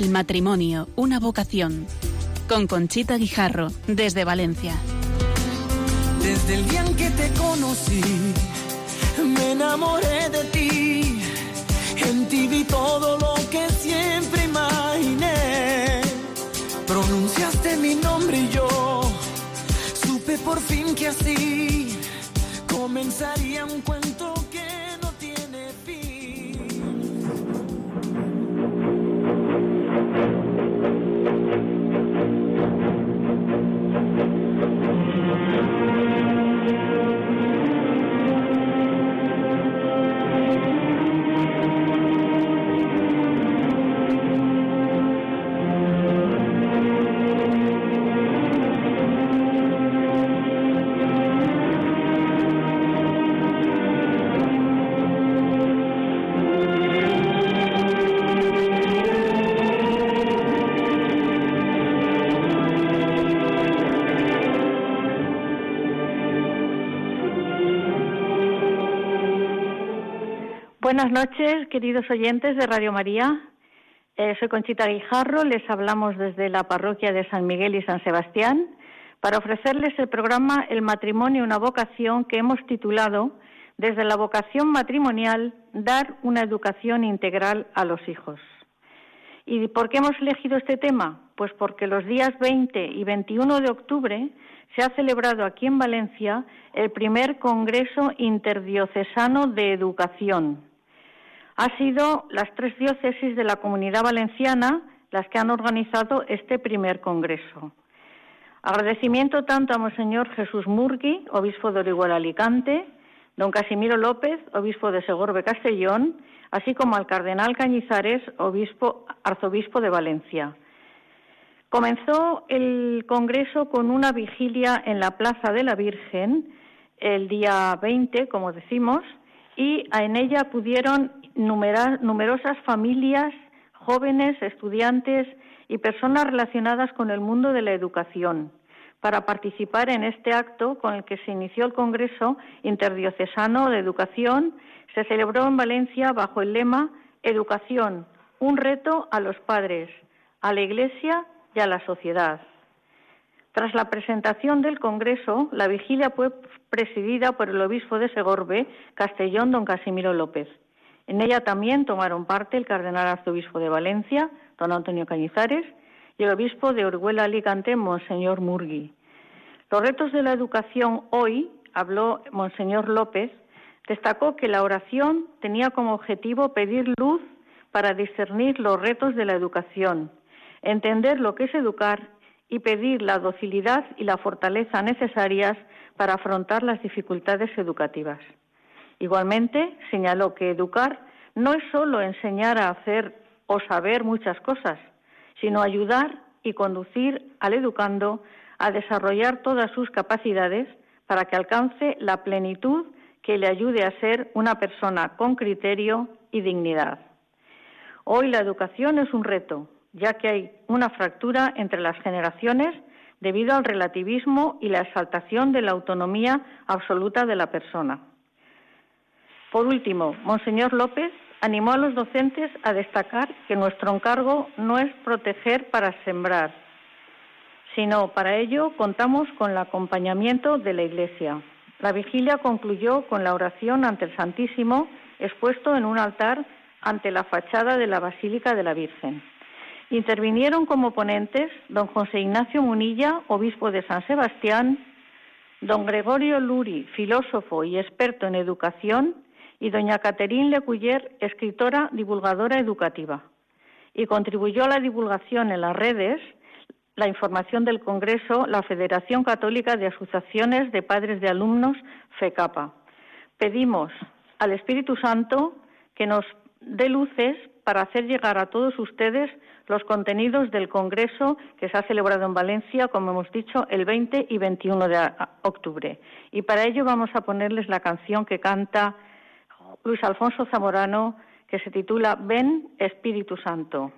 El matrimonio, una vocación. Con Conchita Guijarro, desde Valencia. Desde el día en que te conocí, me enamoré de ti. En ti vi todo lo que siempre imaginé. Pronunciaste mi nombre y yo supe por fin que así comenzaría un cuento Buenas noches, queridos oyentes de Radio María. Eh, soy Conchita Guijarro, les hablamos desde la parroquia de San Miguel y San Sebastián para ofrecerles el programa El matrimonio, una vocación que hemos titulado Desde la vocación matrimonial, dar una educación integral a los hijos. ¿Y por qué hemos elegido este tema? Pues porque los días 20 y 21 de octubre se ha celebrado aquí en Valencia el primer Congreso Interdiocesano de Educación, ha sido las tres diócesis de la comunidad valenciana las que han organizado este primer congreso. Agradecimiento tanto a Monseñor Jesús Murgui, obispo de Orihuela Alicante, don Casimiro López, obispo de Segorbe Castellón, así como al cardenal Cañizares, obispo, arzobispo de Valencia. Comenzó el congreso con una vigilia en la Plaza de la Virgen el día 20, como decimos, y en ella pudieron numerosas familias, jóvenes, estudiantes y personas relacionadas con el mundo de la educación para participar en este acto con el que se inició el Congreso Interdiocesano de Educación. Se celebró en Valencia bajo el lema Educación, un reto a los padres, a la Iglesia y a la sociedad. Tras la presentación del Congreso, la vigilia fue presidida por el obispo de Segorbe, Castellón, don Casimiro López. En ella también tomaron parte el cardenal arzobispo de Valencia, don Antonio Cañizares, y el obispo de Orihuela Alicante, Monseñor Murgui. Los retos de la educación hoy, habló Monseñor López, destacó que la oración tenía como objetivo pedir luz para discernir los retos de la educación, entender lo que es educar y pedir la docilidad y la fortaleza necesarias para afrontar las dificultades educativas. Igualmente, señaló que educar no es solo enseñar a hacer o saber muchas cosas, sino ayudar y conducir al educando a desarrollar todas sus capacidades para que alcance la plenitud que le ayude a ser una persona con criterio y dignidad. Hoy la educación es un reto, ya que hay una fractura entre las generaciones debido al relativismo y la exaltación de la autonomía absoluta de la persona. Por último, Monseñor López animó a los docentes a destacar que nuestro encargo no es proteger para sembrar, sino para ello contamos con el acompañamiento de la Iglesia. La vigilia concluyó con la oración ante el Santísimo expuesto en un altar ante la fachada de la Basílica de la Virgen. Intervinieron como ponentes don José Ignacio Munilla, obispo de San Sebastián, don Gregorio Luri, filósofo y experto en educación, y doña Caterine Lecuyer, escritora divulgadora educativa. Y contribuyó a la divulgación en las redes, la información del Congreso, la Federación Católica de Asociaciones de Padres de Alumnos, FECAPA. Pedimos al Espíritu Santo que nos dé luces para hacer llegar a todos ustedes los contenidos del Congreso que se ha celebrado en Valencia, como hemos dicho, el 20 y 21 de octubre. Y para ello vamos a ponerles la canción que canta Luis Alfonso Zamorano que se titula Ven Espíritu Santo.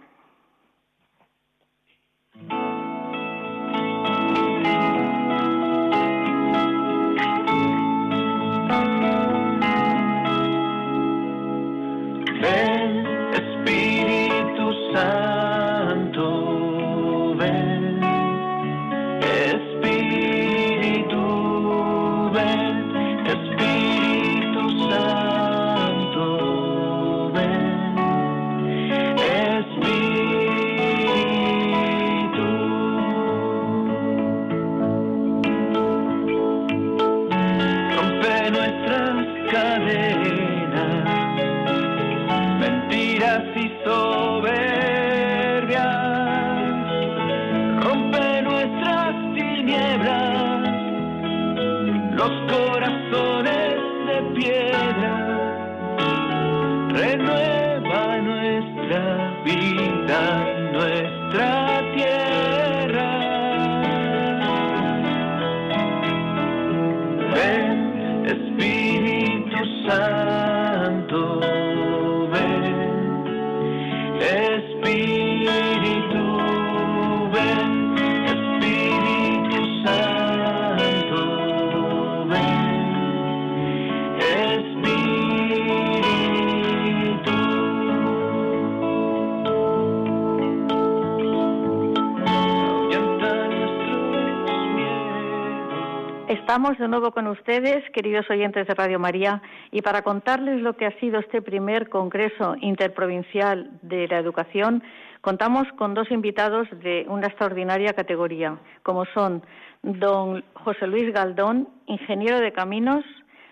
Estamos de nuevo con ustedes, queridos oyentes de Radio María, y para contarles lo que ha sido este primer Congreso Interprovincial de la Educación, contamos con dos invitados de una extraordinaria categoría, como son don José Luis Galdón, ingeniero de caminos,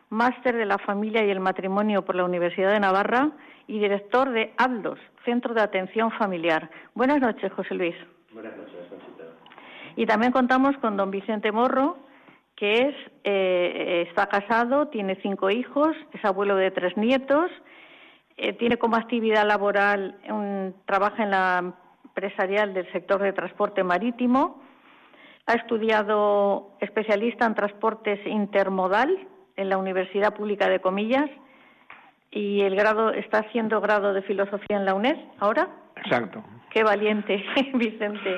máster de la familia y el matrimonio por la Universidad de Navarra y director de ALDOS, Centro de Atención Familiar. Buenas noches, José Luis. Buenas noches, Conchita. Y también contamos con don Vicente Morro, que es eh, está casado, tiene cinco hijos, es abuelo de tres nietos, eh, tiene como actividad laboral un, trabaja en la empresarial del sector de transporte marítimo, ha estudiado especialista en transportes intermodal en la Universidad Pública de Comillas y el grado está haciendo grado de filosofía en la UNED ahora. Exacto. Qué valiente, Vicente.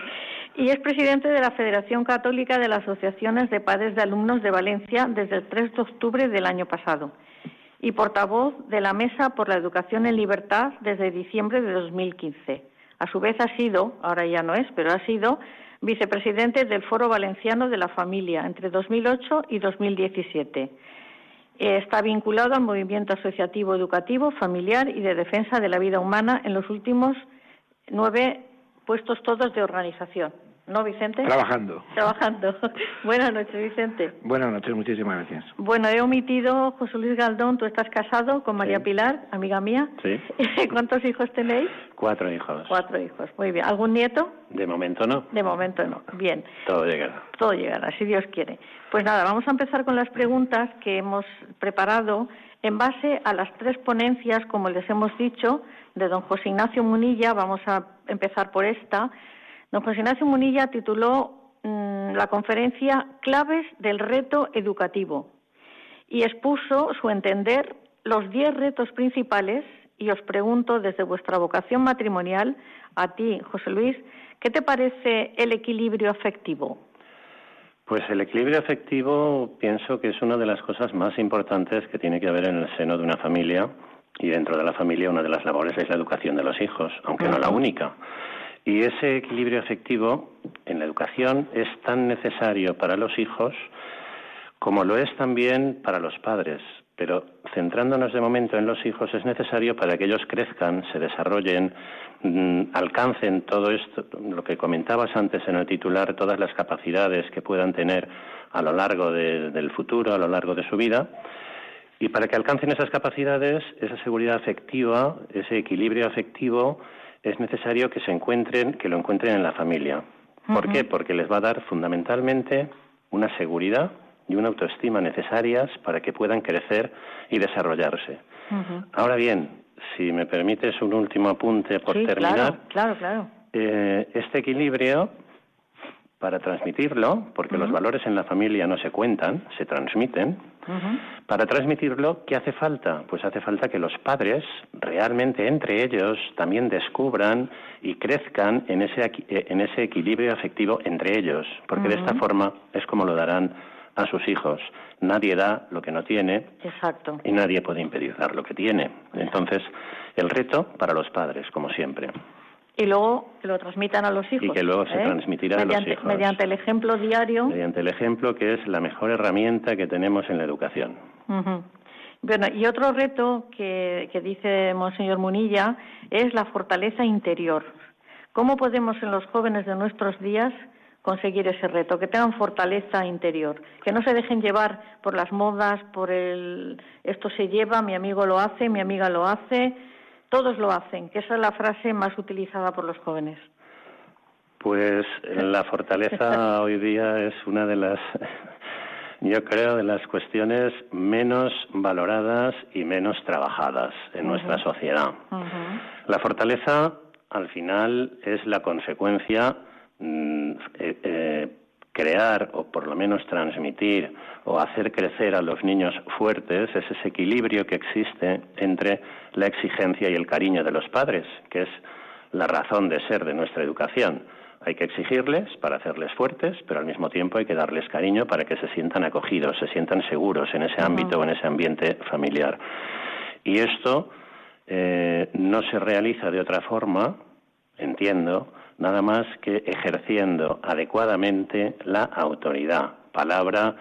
Y es presidente de la Federación Católica de las Asociaciones de Padres de Alumnos de Valencia desde el 3 de octubre del año pasado. Y portavoz de la Mesa por la Educación en Libertad desde diciembre de 2015. A su vez ha sido, ahora ya no es, pero ha sido vicepresidente del Foro Valenciano de la Familia entre 2008 y 2017. Eh, Está vinculado al movimiento asociativo educativo, familiar y de defensa de la vida humana en los últimos nueve puestos todos de organización. ¿No, Vicente? Trabajando. Trabajando. Buenas noches, Vicente. Buenas noches, muchísimas gracias. Bueno, he omitido, José Luis Galdón, tú estás casado con María Sí. Pilar, amiga mía. Sí. ¿Cuántos hijos tenéis? Cuatro hijos. Cuatro hijos. Muy bien. ¿Algún nieto? De momento no. De momento no. Bien. Todo llegará. Todo llegará, si Dios quiere. Pues nada, vamos a empezar con las preguntas que hemos preparado en base a las tres ponencias, como les hemos dicho, de don José Ignacio Munilla. Vamos a empezar por esta. Don José Ignacio Munilla tituló mm, la conferencia Claves del reto educativo y expuso su entender los diez retos principales y os pregunto desde vuestra vocación matrimonial, a ti, José Luis, ¿qué te parece el equilibrio afectivo? Pues el equilibrio afectivo pienso que es una de las cosas más importantes que tiene que haber en el seno de una familia y dentro de la familia una de las labores es la educación de los hijos, aunque no la única. Y ese equilibrio afectivo en la educación es tan necesario para los hijos como lo es también para los padres. Pero centrándonos de momento en los hijos es necesario para que ellos crezcan, se desarrollen, mm, alcancen todo esto, lo que comentabas antes en el titular, todas las capacidades que puedan tener a lo largo de- del futuro, a lo largo de su vida. Y para que alcancen esas capacidades, esa seguridad afectiva, ese equilibrio afectivo, es necesario que se encuentren, que lo encuentren en la familia. ¿Por qué? Porque les va a dar fundamentalmente una seguridad y una autoestima necesarias para que puedan crecer y desarrollarse. Ahora bien, si me permites un último apunte por sí, terminar, claro, claro, claro. eh, este equilibrio, para transmitirlo, porque los valores en la familia no se cuentan, se transmiten, para transmitirlo, ¿qué hace falta? Pues hace falta que los padres realmente entre ellos también descubran y crezcan en ese, eh, en ese equilibrio afectivo entre ellos, porque de esta forma es como lo darán a sus hijos. Nadie da lo que no tiene Exacto. y nadie puede impedir dar lo que tiene. Entonces, el reto para los padres, como siempre. Y luego que lo transmitan a los hijos. que luego se ¿eh? transmitirá a los mediante, hijos. Mediante el ejemplo diario. Mediante el ejemplo, que es la mejor herramienta que tenemos en la educación. Ujú. Bueno, y otro reto que, que dice Monseñor Munilla es la fortaleza interior. ¿Cómo podemos en los jóvenes de nuestros días conseguir ese reto? Que tengan fortaleza interior, que no se dejen llevar por las modas, por el esto se lleva, mi amigo lo hace, mi amiga lo hace, todos lo hacen, que esa es la frase más utilizada por los jóvenes. Pues la fortaleza hoy día es una de las yo creo, de las cuestiones menos valoradas y menos trabajadas en nuestra sociedad. La fortaleza, al final, es la consecuencia mm, eh, eh, crear o por lo menos transmitir o hacer crecer a los niños fuertes es ese equilibrio que existe entre la exigencia y el cariño de los padres, que es la razón de ser de nuestra educación. Hay que exigirles para hacerles fuertes, pero al mismo tiempo hay que darles cariño para que se sientan acogidos, se sientan seguros en ese ámbito o en ese ambiente familiar. Y esto eh, no se realiza de otra forma, entiendo, nada más que ejerciendo adecuadamente la autoridad. Palabra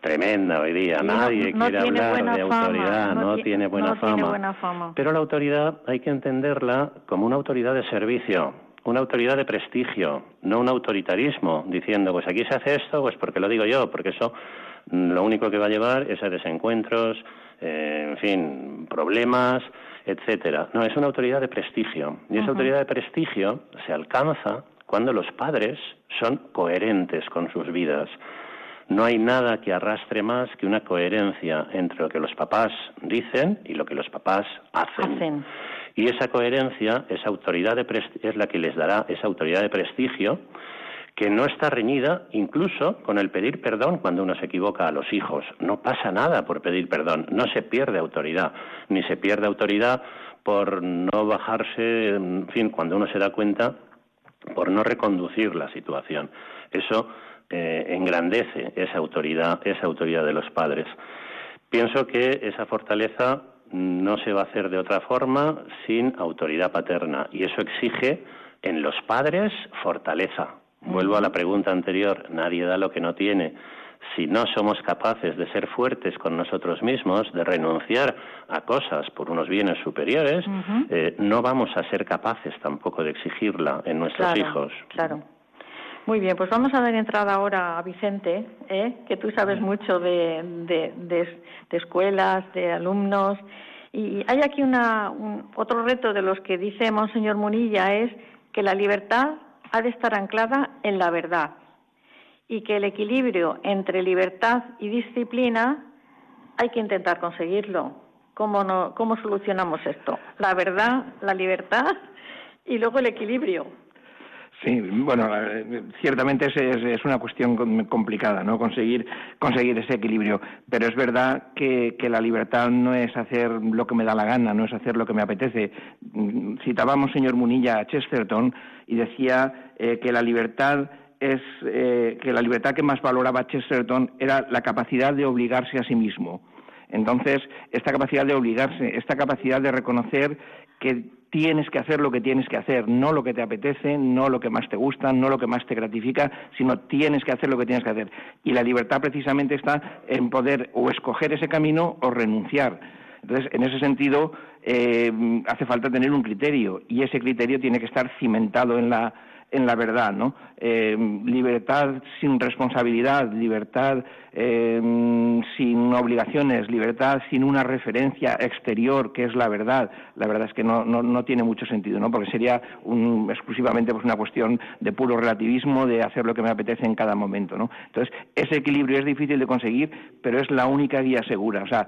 tremenda hoy día. Nadie quiere hablar de autoridad, no, tiene, buena, fama. Pero la autoridad hay que entenderla como una autoridad de servicio, una autoridad de prestigio, no un autoritarismo, diciendo, pues aquí se hace esto, pues porque lo digo yo, porque eso mm, lo único que va a llevar es a desencuentros, eh, en fin, problemas, etcétera. No, es una autoridad de prestigio. Y esa autoridad de prestigio se alcanza cuando los padres son coherentes con sus vidas. No hay nada que arrastre más que una coherencia entre lo que los papás dicen y lo que los papás hacen. Y esa coherencia, esa autoridad de es la que les dará esa autoridad de prestigio que no está reñida incluso con el pedir perdón cuando uno se equivoca a los hijos. No pasa nada por pedir perdón, no se pierde autoridad, ni se pierde autoridad por no bajarse, en fin, cuando uno se da cuenta, por no reconducir la situación. Eso eh, engrandece esa autoridad, esa autoridad de los padres. Pienso que esa fortaleza no se va a hacer de otra forma sin autoridad paterna y eso exige en los padres fortaleza, Vuelvo a la pregunta anterior, nadie da lo que no tiene. Si no somos capaces de ser fuertes con nosotros mismos, de renunciar a cosas por unos bienes superiores, eh, no vamos a ser capaces tampoco de exigirla en nuestros hijos. Claro. Muy bien, pues vamos a dar entrada ahora a Vicente, ¿eh? que tú sabes mucho de, de, escuelas, de alumnos. Y hay aquí una, otro reto de los que dice Monseñor Munilla es que la libertad ha de estar anclada en la verdad y que el equilibrio entre libertad y disciplina hay que intentar conseguirlo. ¿Cómo, no, cómo solucionamos esto? La verdad, la libertad y luego el equilibrio. Sí, bueno, eh, ciertamente es, es, una cuestión complicada, ¿no? Conseguir, conseguir ese equilibrio. Pero es verdad que, que, la libertad no es hacer lo que me da la gana, no es hacer lo que me apetece. Mm, citábamos, señor Munilla, a Chesterton y decía eh, que la libertad es eh, que la libertad que más valoraba Chesterton era la capacidad de obligarse a sí mismo. Entonces, esta capacidad de obligarse, esta capacidad de reconocer que tienes que hacer lo que tienes que hacer, no lo que te apetece, no lo que más te gusta, no lo que más te gratifica, sino tienes que hacer lo que tienes que hacer. Y la libertad precisamente está en poder o escoger ese camino o renunciar. Entonces, en ese sentido, eh, hace falta tener un criterio y ese criterio tiene que estar cimentado en la, en la verdad, ¿no? Eh, libertad sin responsabilidad, libertad eh, sin obligaciones, libertad sin una referencia exterior que es la verdad. La verdad es que no, tiene mucho sentido, ¿no? Porque sería un, exclusivamente pues, una cuestión de puro relativismo, de hacer lo que me apetece en cada momento, ¿no? Entonces, ese equilibrio es difícil de conseguir, pero es la única guía segura. O sea,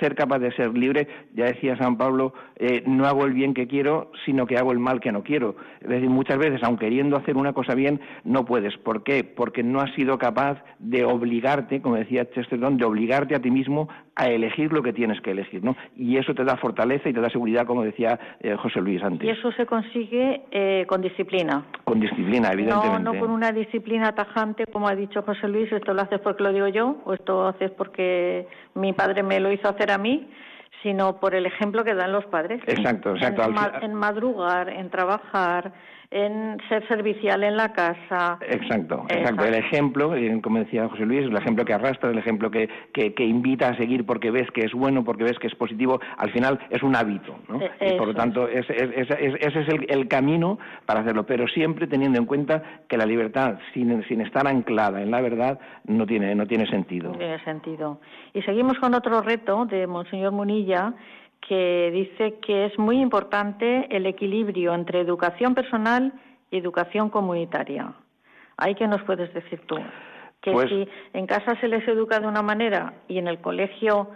ser capaz de ser libre, ya decía San Pablo, eh, no hago el bien que quiero, sino que hago el mal que no quiero. Es decir, muchas veces, aunque queriendo hacer una cosa bien, no puedes. ¿Por qué? Porque no has sido capaz de obligarte, como decía Chesterton, de obligarte a ti mismo a elegir lo que tienes que elegir, ¿no? Y eso te da fortaleza y te da seguridad, como decía eh, José Luis antes. Y eso se consigue eh, con disciplina. Con disciplina, evidentemente. No, no con una disciplina tajante, como ha dicho José Luis, esto lo haces porque lo digo yo, o esto lo haces porque mi padre me lo hizo hacer a mí, sino por el ejemplo que dan los padres. Exacto, exacto. en madrugar, en trabajar, en ser servicial en la casa. Exacto, exacto. El ejemplo, eh, como decía José Luis, el ejemplo que arrastra, el ejemplo que, que, invita a seguir porque ves que es bueno, porque ves que es positivo, al final es un hábito, ¿no? E, y por lo tanto, ese es, es el, el, camino para hacerlo, pero siempre teniendo en cuenta que la libertad, sin, sin estar anclada en la verdad, no tiene, no tiene sentido. No tiene sentido. Y seguimos con otro reto de Monseñor Munilla, que dice que es muy importante el equilibrio entre educación personal y educación comunitaria. ¿Ahí qué nos puedes decir tú? Que Pues- si en casa se les educa de una manera y en el colegio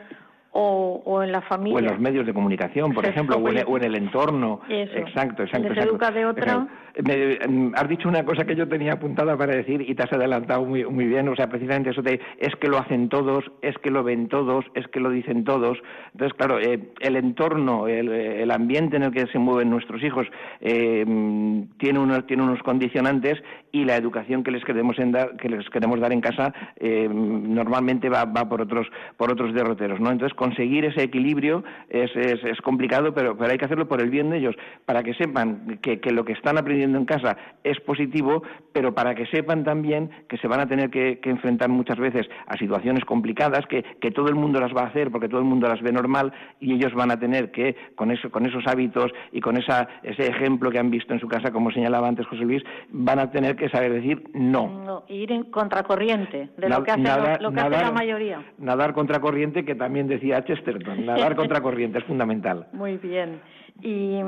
o, o en la familia. O en los medios de comunicación, por ejemplo, o en, oye. o en el entorno. Eso. Exacto, exacto. Les exacto. educa de otra. Exacto. Me- mm, has dicho una cosa que yo tenía apuntada para decir y te has adelantado muy, muy bien. O sea, precisamente eso de es que lo hacen todos, es que lo ven todos, es que lo dicen todos. Entonces, claro, eh, el entorno, el, el ambiente en el que se mueven nuestros hijos eh, mm, tiene, unos, tiene unos condicionantes y la educación que les queremos, en dar, que les queremos dar en casa eh, normalmente va, va por, otros, por otros derroteros. ¿no? Entonces, conseguir ese equilibrio es, es, es complicado, pero, pero hay que hacerlo por el bien de ellos, para que sepan que, que lo que están aprendiendo en casa es positivo, pero para que sepan también que se van a tener que, que enfrentar muchas veces a situaciones complicadas, que, que todo el mundo las va a hacer porque todo el mundo las ve normal y ellos van a tener que, con, eso, con esos hábitos y con esa, ese ejemplo que han visto en su casa, como señalaba antes José Luis, van a tener que saber decir no. No, ir en contracorriente de Na- lo que hace, nadar- lo que hace nadar- la mayoría. Nadar contracorriente, que también decía Chesterton. Nadar contracorriente es fundamental. Muy bien. Y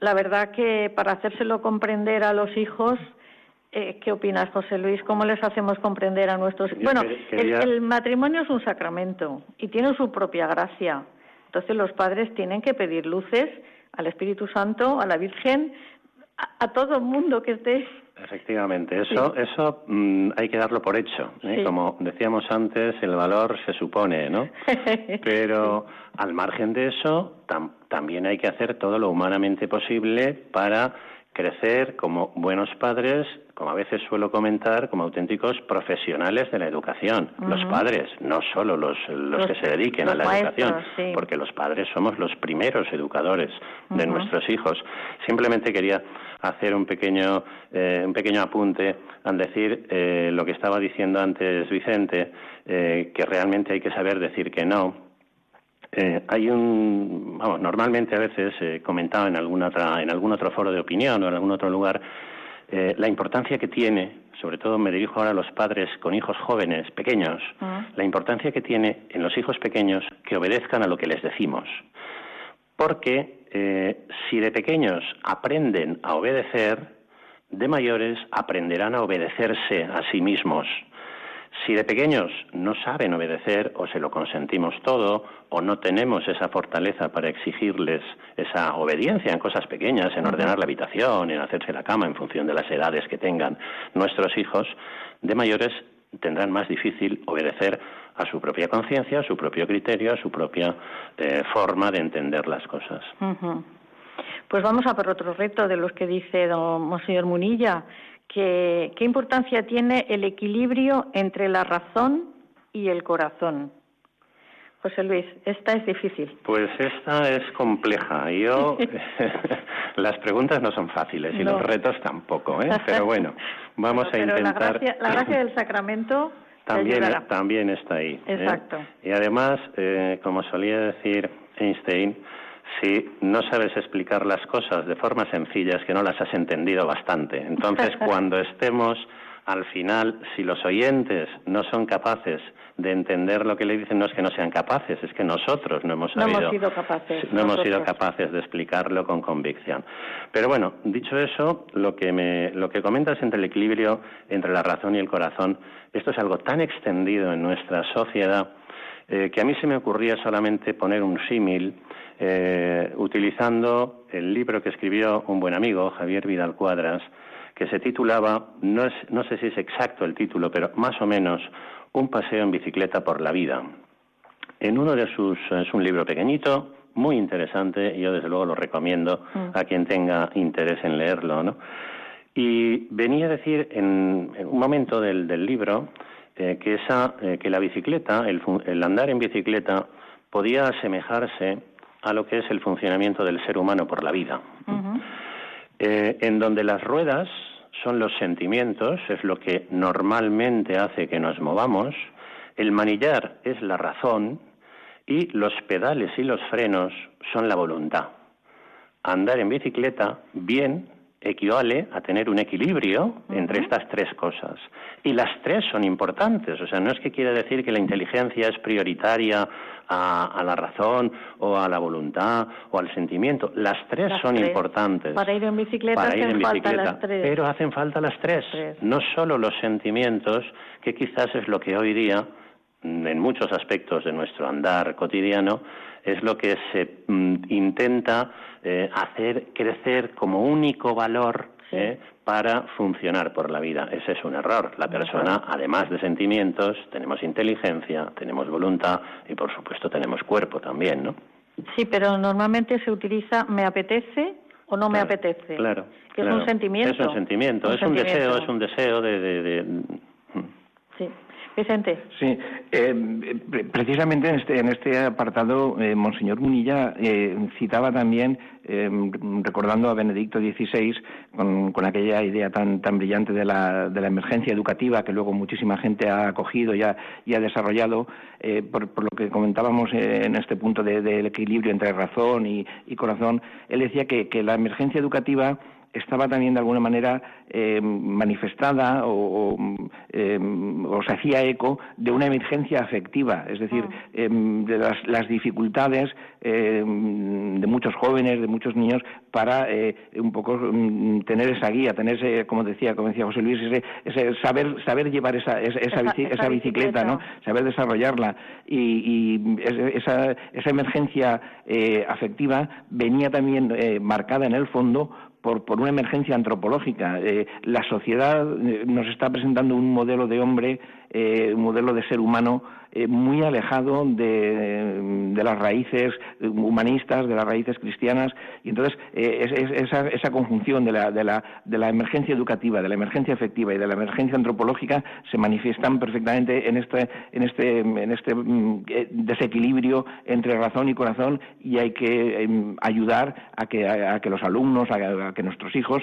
la verdad que para hacérselo comprender a los hijos, eh, ¿qué opinas, José Luis? ¿Cómo les hacemos comprender a nuestros Yo Bueno, el matrimonio es un sacramento y tiene su propia gracia. Entonces los padres tienen que pedir luces al Espíritu Santo, a la Virgen, a, a todo el mundo que esté. Efectivamente, eso, eso mm, hay que darlo por hecho. ¿eh? Sí. Como decíamos antes, el valor se supone, ¿no? Pero al margen de eso, tam- también hay que hacer todo lo humanamente posible para crecer como buenos padres, como a veces suelo comentar, como auténticos profesionales de la educación. Los padres, no solo los, los, Los- que se dediquen a la maestros, educación, sí. porque los padres somos los primeros educadores de nuestros hijos. Simplemente quería hacer un pequeño, eh, un pequeño apunte al decir eh, lo que estaba diciendo antes Vicente, eh, que realmente hay que saber decir que no. Eh, hay un, vamos, normalmente a veces he comentado en alguna otra, en algún otro foro de opinión o en algún otro lugar la importancia que tiene, sobre todo me dirijo ahora a los padres con hijos jóvenes, pequeños, Ah. la importancia que tiene en los hijos pequeños que obedezcan a lo que les decimos. Porque eh, si de pequeños aprenden a obedecer, de mayores aprenderán a obedecerse a sí mismos. Si de pequeños no saben obedecer o se lo consentimos todo o no tenemos esa fortaleza para exigirles esa obediencia en cosas pequeñas, en ordenar la habitación, en hacerse la cama en función de las edades que tengan nuestros hijos, de mayores tendrán más difícil obedecer a su propia conciencia, a su propio criterio, a su propia eh, forma de entender las cosas. Pues vamos a por otro reto de los que dice don Monseñor Munilla, que qué importancia tiene el equilibrio entre la razón y el corazón. José Luis, esta es difícil. Pues esta es compleja. Yo las preguntas no son fáciles y No. los retos tampoco, ¿eh? Pero bueno, vamos Pero- a intentar. La gracia, la gracia del sacramento también, también está ahí. ¿eh? Exacto. Y además, eh, como solía decir Einstein, si no sabes explicar las cosas de forma sencilla es que no las has entendido bastante. Entonces, cuando estemos al final, si los oyentes no son capaces de entender lo que le dicen, no es que no sean capaces, es que nosotros no hemos No hemos sabido, sido capaces, no hemos sido capaces de explicarlo con convicción. Pero bueno, dicho eso, lo que me, lo que comentas entre el equilibrio entre la razón y el corazón, esto es algo tan extendido en nuestra sociedad eh, que a mí se me ocurría solamente poner un símil eh, utilizando el libro que escribió un buen amigo, Javier Vidal Cuadras, que se titulaba, no, es, no sé si es exacto el título, pero más o menos, Un paseo en bicicleta por la vida. En uno de sus, es un libro pequeñito, muy interesante, y yo desde luego lo recomiendo a quien tenga interés en leerlo, ¿no? Y venía a decir en, en un momento del, del libro eh, que, esa, eh, que la bicicleta, el, el andar en bicicleta, podía asemejarse a lo que es el funcionamiento del ser humano por la vida. Eh, en donde las ruedas son los sentimientos, es lo que normalmente hace que nos movamos, el manillar es la razón y los pedales y los frenos son la voluntad. Andar en bicicleta bien equivale a tener un equilibrio entre estas tres cosas. Y las tres son importantes, o sea, no es que quiera decir que la inteligencia es prioritaria a, la razón o a la voluntad o al sentimiento. Las tres son importantes. Para ir en bicicleta hacen falta las tres. Pero hacen falta las tres. No solo los sentimientos, que quizás es lo que hoy día, en muchos aspectos de nuestro andar cotidiano, es lo que se mm, intenta eh, hacer crecer como único valor eh, para funcionar por la vida. Ese es un error. La persona, además de sentimientos, tenemos inteligencia, tenemos voluntad y, por supuesto, tenemos cuerpo también, ¿no? Sí, pero normalmente se utiliza me apetece o no me apetece. Claro. Que es un sentimiento. Es un sentimiento, es un deseo, es un deseo de Sí. Vicente. Sí, eh, precisamente en este, en este apartado, eh, Monseñor Munilla eh, citaba también, recordando a Benedicto XVI, con, con, aquella idea tan, tan brillante de la, de la emergencia educativa que luego muchísima gente ha acogido y ha, y ha desarrollado, por, por, lo que comentábamos en este punto del equilibrio entre razón y, y corazón, él decía que, que la emergencia educativa estaba también de alguna manera eh, manifestada o, eh, o, se hacía eco de una emergencia afectiva, es decir, ah. em, de las, dificultades em, de muchos jóvenes, de muchos niños, para eh, un poco mm, tener esa guía, tener ese, como decía, como decía José Luis, ese, saber saber llevar esa, esa, bicicleta, ¿no? Saber desarrollarla y, esa, esa emergencia afectiva venía también marcada en el fondo por, por una emergencia antropológica. Eh, la sociedad eh, nos está presentando un modelo de hombre, eh, un modelo de ser humano eh, muy alejado de, las raíces humanistas, de las raíces cristianas, y entonces eh, esa, esa, conjunción de la, de, la, de la emergencia educativa, de la emergencia efectiva y de la emergencia antropológica se manifiestan perfectamente en este, en este, en este mm, eh, desequilibrio entre razón y corazón y hay que em, ayudar a que, a, que los alumnos, a, que nuestros hijos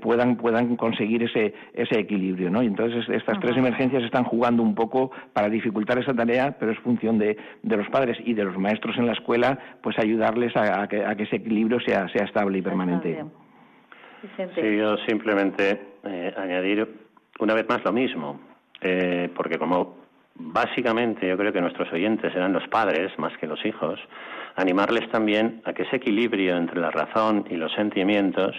puedan, puedan conseguir ese, ese equilibrio. ¿no? Y entonces estas tres emergencias están jugando un poco para dificultar esa tarea pero es función de, los padres y de los maestros en la escuela, pues ayudarles a, que, ese equilibrio sea, sea estable y permanente. Sí, yo simplemente eh, añadir una vez más lo mismo, eh, porque como básicamente yo creo que nuestros oyentes serán los padres más que los hijos, animarles también a que ese equilibrio entre la razón y los sentimientos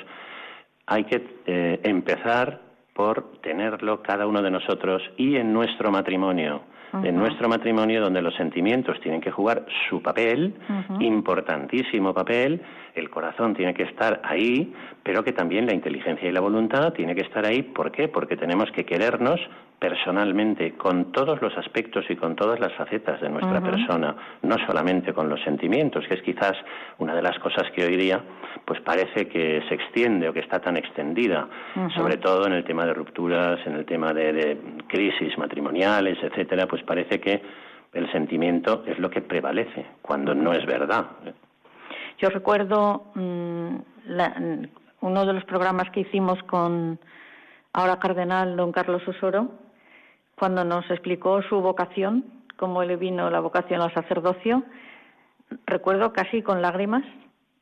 hay que eh, empezar por tenerlo cada uno de nosotros y en nuestro matrimonio en nuestro matrimonio donde los sentimientos tienen que jugar su papel, importantísimo papel, el corazón tiene que estar ahí, pero que también la inteligencia y la voluntad tiene que estar ahí. ¿Por qué? Porque tenemos que querernos personalmente, con todos los aspectos y con todas las facetas de nuestra persona, no solamente con los sentimientos, que es quizás una de las cosas que hoy día pues parece que se extiende o que está tan extendida, sobre todo en el tema de rupturas, en el tema de, crisis matrimoniales, etcétera, pues parece que el sentimiento es lo que prevalece, cuando no es verdad. Yo recuerdo mm, uno de los programas que hicimos con ahora cardenal don Carlos Osoro, cuando nos explicó su vocación, cómo le vino la vocación al sacerdocio, recuerdo casi con lágrimas,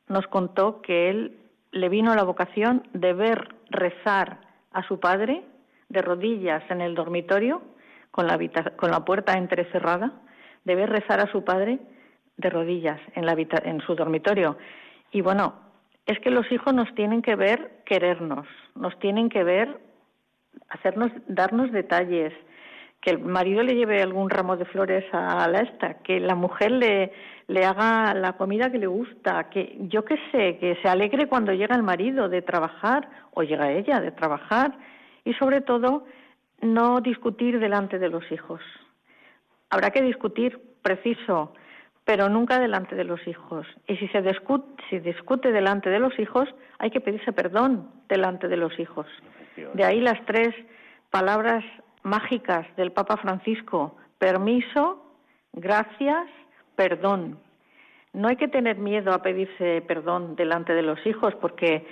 nos contó que él le vino la vocación de ver rezar a su padre de rodillas en el dormitorio, con la, con la puerta entrecerrada, de ver rezar a su padre de rodillas en, la en su dormitorio. Y bueno, es que los hijos nos tienen que ver querernos, nos tienen que ver hacernos, darnos detalles, que el marido le lleve algún ramo de flores a la esta, que la mujer le, le haga la comida que le gusta, que yo qué sé, que se alegre cuando llega el marido de trabajar o llega ella de trabajar y sobre todo no discutir delante de los hijos. Habrá que discutir preciso, pero nunca delante de los hijos. Y si se discute, si discute delante de los hijos, hay que pedirse perdón delante de los hijos. De ahí las tres palabras mágicas del Papa Francisco, permiso, gracias, perdón. No hay que tener miedo a pedirse perdón delante de los hijos porque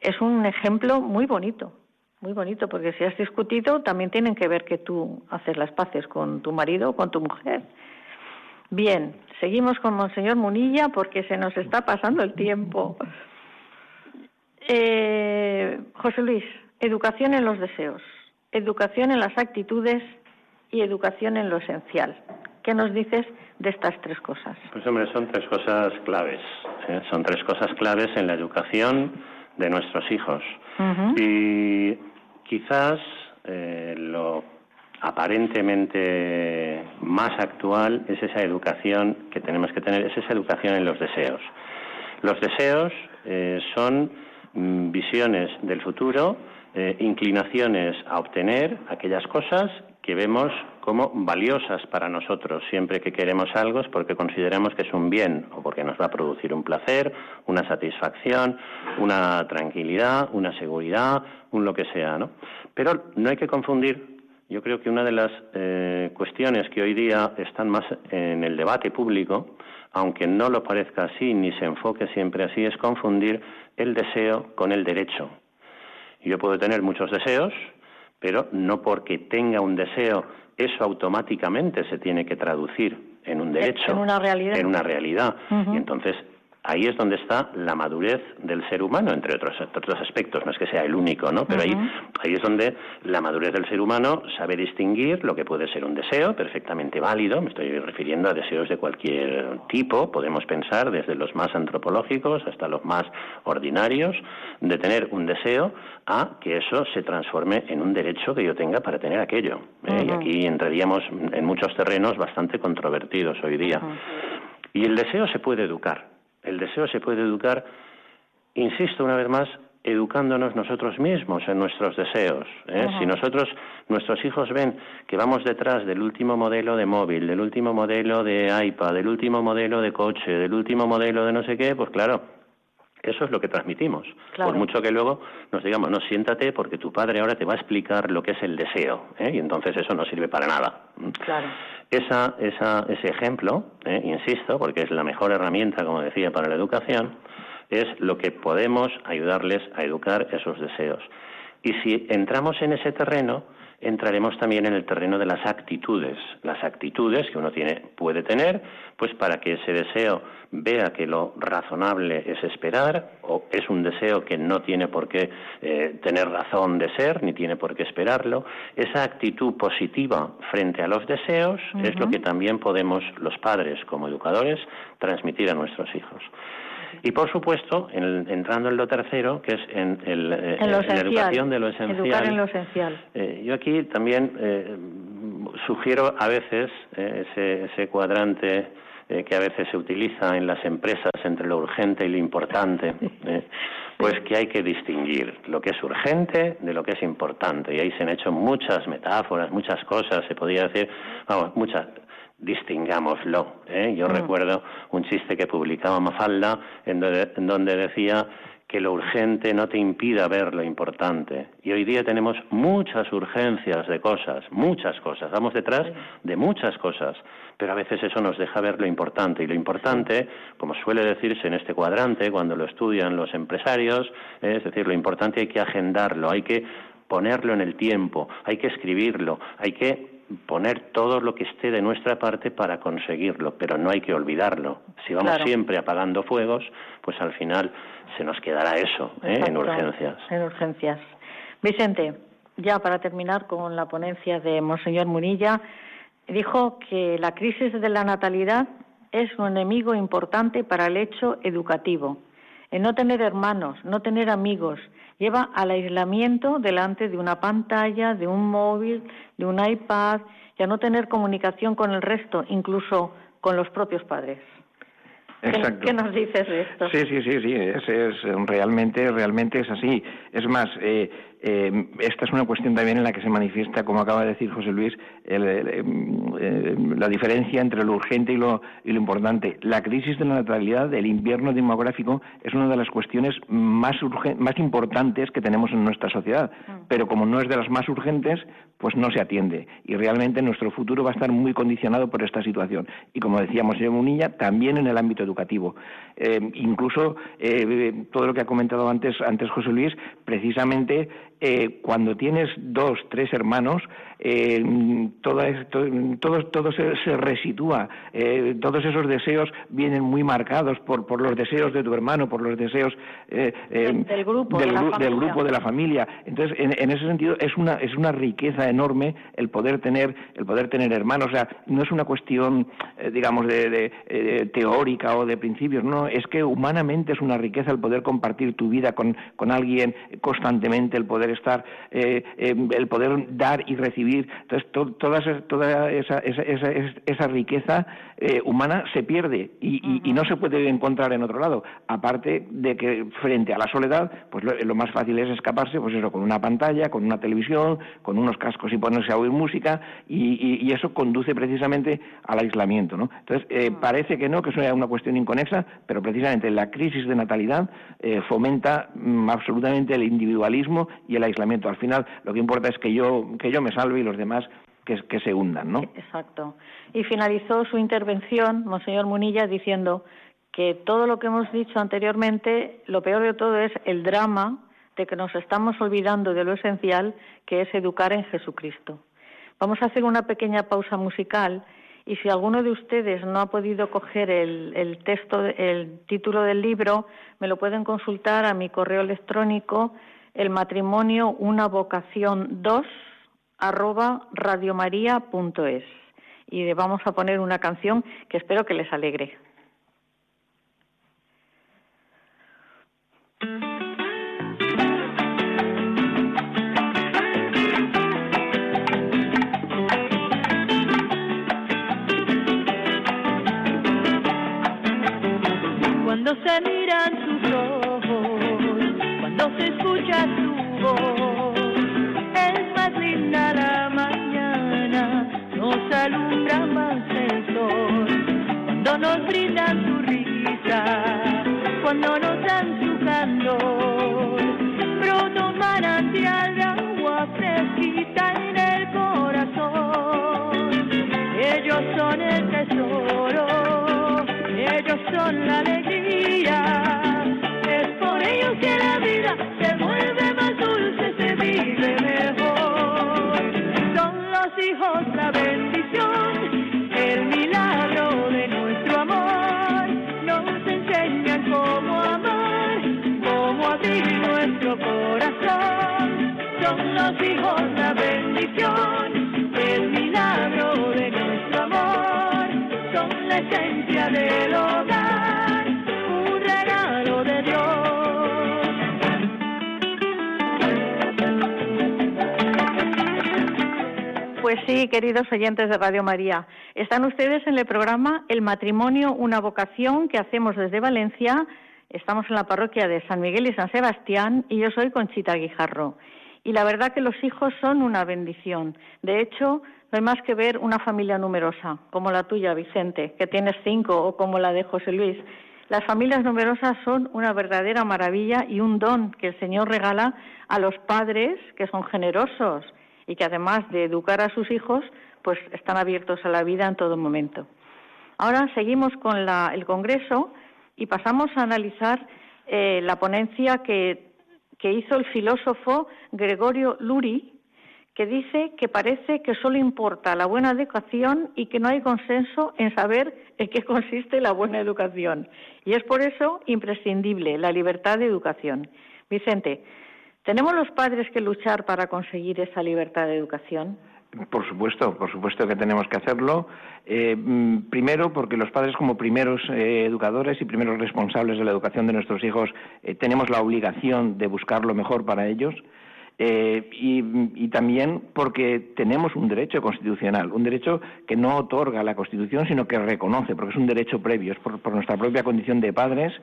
es un ejemplo muy bonito, muy bonito, porque si has discutido también tienen que ver que tú haces las paces con tu marido o con tu mujer. Bien, seguimos con Monseñor Munilla porque se nos está pasando el tiempo. Eh, José Luis, educación en los deseos, educación en las actitudes y educación en lo esencial. ¿Qué nos dices de estas tres cosas? Pues hombre, son tres cosas claves. ¿eh? Son tres cosas claves en la educación de nuestros hijos. Y quizás eh, lo aparentemente más actual es esa educación que tenemos que tener, es esa educación en los deseos. Los deseos eh, son mm, visiones del futuro, eh, inclinaciones a obtener aquellas cosas que vemos como valiosas para nosotros. Siempre que queremos algo es porque consideramos que es un bien o porque nos va a producir un placer, una satisfacción, una tranquilidad, una seguridad, un lo que sea. Pero no hay que confundir. Yo creo que una de las eh, cuestiones que hoy día están más en el debate público, aunque no lo parezca así ni se enfoque siempre así, es confundir el deseo con el derecho. Yo puedo tener muchos deseos, pero no porque tenga un deseo, eso automáticamente se tiene que traducir en un derecho, en una realidad. En una realidad. Y entonces ahí es donde está la madurez del ser humano, entre otros, otros aspectos, no es que sea el único, ¿no? Pero ahí, ahí es donde la madurez del ser humano sabe distinguir lo que puede ser un deseo perfectamente válido, me estoy refiriendo a deseos de cualquier tipo, podemos pensar desde los más antropológicos hasta los más ordinarios, de tener un deseo a que eso se transforme en un derecho que yo tenga para tener aquello. ¿eh? Y aquí entraríamos en muchos terrenos bastante controvertidos hoy día. Y el deseo se puede educar el deseo se puede educar, insisto una vez más, educándonos nosotros mismos en nuestros deseos. ¿eh? Si nosotros, nuestros hijos ven que vamos detrás del último modelo de móvil, del último modelo de iPad, del último modelo de coche, del último modelo de no sé qué, pues claro, eso es lo que transmitimos. Por mucho que luego nos digamos, no, siéntate porque tu padre ahora te va a explicar lo que es el deseo, ¿eh? y entonces eso no sirve para nada. Claro. Esa, esa, ese ejemplo, ¿eh? insisto, porque es la mejor herramienta, como decía, para la educación, es lo que podemos ayudarles a educar esos deseos. Y si entramos en ese terreno, entraremos también en el terreno de las actitudes, las actitudes que uno tiene, puede tener, pues para que ese deseo vea que lo razonable es esperar, o es un deseo que no tiene por qué eh, tener razón de ser, ni tiene por qué esperarlo. Esa actitud positiva frente a los deseos es lo que también podemos los padres como educadores transmitir a nuestros hijos. Y por supuesto, entrando en lo tercero, que es en, el, eh, la educación de lo esencial. Educar en lo esencial. Eh, yo aquí también eh, sugiero a veces ese, ese cuadrante que a veces se utiliza en las empresas entre lo urgente y lo importante, pues que hay que distinguir lo que es urgente de lo que es importante. Y ahí se han hecho muchas metáforas, muchas cosas, se podría decir, vamos, muchas distingámoslo. ¿eh? Yo mm. recuerdo un chiste que publicaba Mafalda en donde, decía que lo urgente no te impida ver lo importante. Y hoy día tenemos muchas urgencias de cosas, muchas cosas. Vamos detrás de muchas cosas, pero a veces eso nos deja ver lo importante. Y lo importante, como suele decirse en este cuadrante, cuando lo estudian los empresarios, es decir, lo importante hay que agendarlo, hay que ponerlo en el tiempo, hay que escribirlo, hay que poner todo lo que esté de nuestra parte para conseguirlo, pero no hay que olvidarlo. Si vamos siempre apagando fuegos, pues al final se nos quedará eso ¿eh? en urgencias. En urgencias. Vicente, ya para terminar con la ponencia de Monseñor Munilla, dijo que la crisis de la natalidad es un enemigo importante para el hecho educativo. En no tener hermanos, no tener amigos, lleva al aislamiento delante de una pantalla, de un móvil, de un iPad y a no tener comunicación con el resto, incluso con los propios padres. Exacto. ¿Qué, nos dices de esto? Sí, sí, sí, sí, es, es realmente, realmente es así. Es más, eh, eh, esta es una cuestión también en la que se manifiesta, como acaba de decir José Luis, eh, la diferencia entre lo urgente y lo, y lo importante. La crisis de la natalidad, el invierno demográfico, es una de las cuestiones más, más importantes que tenemos en nuestra sociedad. Mm. Pero como no es de las más urgentes, pues no se atiende. Y realmente nuestro futuro va a estar muy condicionado por esta situación. Y como decíamos, señor Munilla, también en el ámbito educativo. Eh, incluso todo lo que ha comentado antes, antes José Luis, precisamente eh, cuando tienes dos, tres hermanos, eh, todo, todo, todo se, se resitúa. Eh, todos esos deseos vienen muy marcados por, por los deseos de tu hermano, por los deseos eh, del, grupo, del, de del, grupo de la familia. Entonces, en, en, ese sentido, es una, es una riqueza enorme el poder tener, el poder tener hermanos. O sea, no es una cuestión, digamos, de, de teórica o de principios, no, es que humanamente es una riqueza el poder compartir tu vida con, con alguien constantemente, el poder estar, el poder dar y recibir entonces, toda, esa, esa, esa, riqueza eh, humana se pierde y, no se puede encontrar en otro lado. Aparte de que frente a la soledad, pues lo, más fácil es escaparse, pues eso, con una pantalla, con una televisión, con unos cascos y ponerse a oír música y, eso conduce precisamente al aislamiento, ¿no? Entonces, eh, parece que no, que eso es una cuestión inconexa, pero precisamente la crisis de natalidad eh, fomenta mm, absolutamente el individualismo y el aislamiento. Al final, lo que importa es que yo, que yo me salve y los demás que, se hundan, ¿no? Exacto. Y finalizó su intervención, Monseñor Munilla, diciendo que todo lo que hemos dicho anteriormente, lo peor de todo es el drama de que nos estamos olvidando de lo esencial, que es educar en Jesucristo. Vamos a hacer una pequeña pausa musical y si alguno de ustedes no ha podido coger el, el texto, el título del libro, me lo pueden consultar a mi correo electrónico, el matrimonio una vocación 2 arroba radiomaria.es y le vamos a poner una canción que espero que les alegre. Cuando se miran escucha su voz la mañana, nos alumbra más el sol. Cuando nos brindan su risa, cuando nos dan su brota un manantial de agua fresquita en el corazón. Ellos son el tesoro, ellos son la alegría. Es por ellos que la vida Bendición, el milagro de nuestro amor. Son la esencia del hogar, un regalo de Dios. Pues sí, queridos oyentes de Radio María, están ustedes en el programa El matrimonio, una vocación que hacemos desde Valencia. Estamos en la parroquia de San Miguel y San Sebastián y yo soy Conchita Guijarro. Y la verdad que los hijos son una bendición. De hecho, no hay más que ver una familia numerosa, como la tuya, Vicente, que tienes cinco, o como la de José Luis. Las familias numerosas son una verdadera maravilla y un don que el Señor regala a los padres que son generosos y que además de educar a sus hijos, pues están abiertos a la vida en todo momento. Ahora seguimos con el Congreso y pasamos a analizar eh, la ponencia que, que hizo el filósofo Gregorio Luri, que dice que parece que solo importa la buena educación y que no hay consenso en saber en qué consiste la buena educación. Y es por eso imprescindible la libertad de educación. Vicente, ¿Tenemos los padres que luchar para conseguir esa libertad de educación? Por supuesto, por supuesto que tenemos que hacerlo. Eh, mm, primero, porque los padres, como primeros eh, educadores y primeros responsables de la educación de nuestros hijos, eh, tenemos la obligación de buscar lo mejor para ellos. Y, también porque tenemos un derecho constitucional, un derecho que no otorga la Constitución, sino que reconoce, porque es un derecho previo, es por nuestra propia condición de padres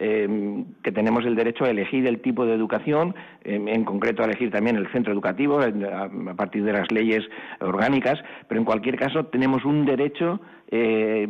Em, que tenemos el derecho a elegir el tipo de educación, em, en concreto a elegir también el centro educativo a, partir de las leyes orgánicas, pero en cualquier caso tenemos un derecho eh,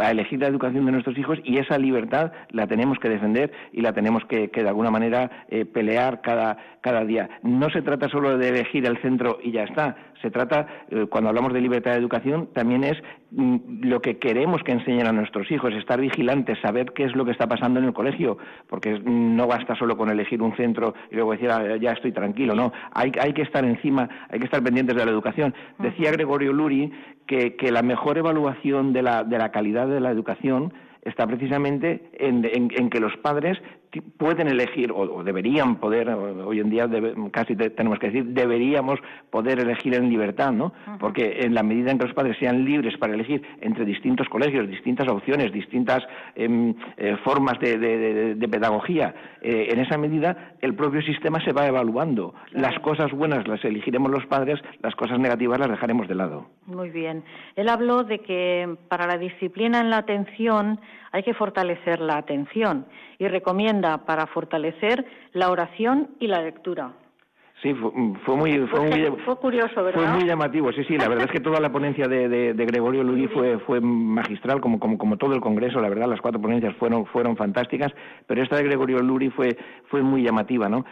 a elegir la educación de nuestros hijos y esa libertad la tenemos que defender y la tenemos que, de alguna manera eh, pelear cada, cada día. No se trata solo de elegir el centro y ya está. Se trata, eh, cuando hablamos de libertad de educación, también es mm, lo que queremos que enseñen a nuestros hijos, estar vigilantes, saber qué es lo que está pasando en el colegio, porque no basta solo con elegir un centro y luego decir, ah, ya estoy tranquilo, no. Hay, hay que estar encima, hay que estar pendientes de la educación. Decía Gregorio Luri que, que la mejor evaluación de la, de la calidad de la educación está precisamente en, en, que los padres pueden elegir o, deberían poder hoy en día casi tenemos que decir deberíamos poder elegir en libertad no porque en la medida en que los padres sean libres para elegir entre distintos colegios distintas opciones distintas em, eh, formas de, pedagogía eh, en esa medida el propio sistema se va evaluando. Las cosas buenas las elegiremos los padres las cosas negativas las dejaremos de lado. Muy bien. Él habló de que para la disciplina en la atención hay que fortalecer la atención y recomienda para fortalecer la oración y la lectura. Sí, fue, muy, fue, muy, curioso, ¿verdad? Fue muy llamativo, sí, sí. La verdad es que toda la ponencia de, Gregorio Luri fue, fue magistral, como, como, como todo el Congreso, la verdad, las cuatro ponencias fueron, fueron fantásticas, pero esta de Gregorio Luri fue, fue muy llamativa, ¿no?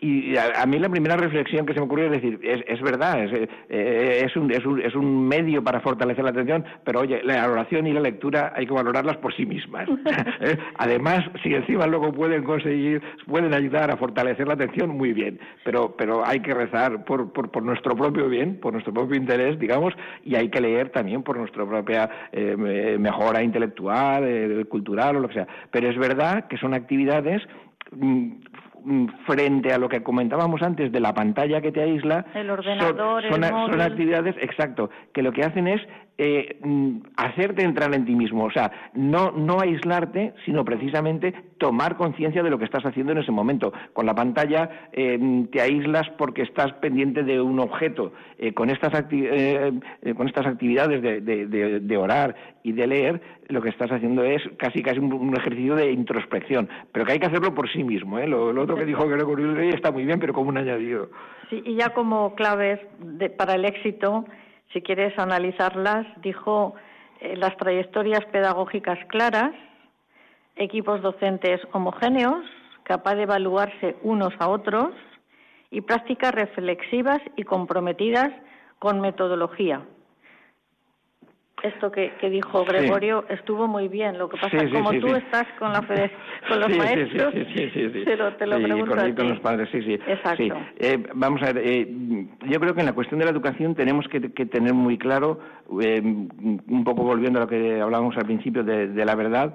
Y a, mí la primera reflexión que se me ocurrió es decir, es, es verdad, es, eh, es, un, es, un, es un medio para fortalecer la atención, pero oye, la oración y la lectura hay que valorarlas por sí mismas. ¿eh? Además, si encima luego pueden conseguir, pueden ayudar a fortalecer la atención, muy bien, pero, pero hay que rezar por, por, por nuestro propio bien, por nuestro propio interés, digamos, y hay que leer también por nuestra propia eh, mejora intelectual, cultural o lo que sea. Pero es verdad que son actividades mm, Mm, frente a lo que comentábamos antes de la pantalla que te aísla, el ordenador, son, son actividades, exacto, que lo que hacen es eh, mm, hacerte entrar en ti mismo, o sea, no, no aislarte, sino precisamente tomar conciencia de lo que estás haciendo en ese momento. Con la pantalla eh, te aíslas porque estás pendiente de un objeto. Eh, con, estas con estas actividades de, orar y de leer, lo que estás haciendo es casi casi un, ejercicio de introspección, pero que hay que hacerlo por sí mismo. Lo, lo, otro que dijo Gregorio está muy bien, pero como un añadido. Sí, y ya como claves para el éxito, si quieres analizarlas, dijo eh, las trayectorias pedagógicas claras, equipos docentes homogéneos, capaz de evaluarse unos a otros y prácticas reflexivas y comprometidas con metodología esto que, dijo Gregorio estuvo muy bien. Lo que pasa es que como tú estás con, la con los maestros, te lo, te lo pregunto con, con, los padres, sí, sí. Exacto. Eh, vamos a ver, eh, yo creo que en la cuestión de la educación tenemos que, tener muy claro, eh, un poco volviendo a lo que hablábamos al principio de, de la verdad,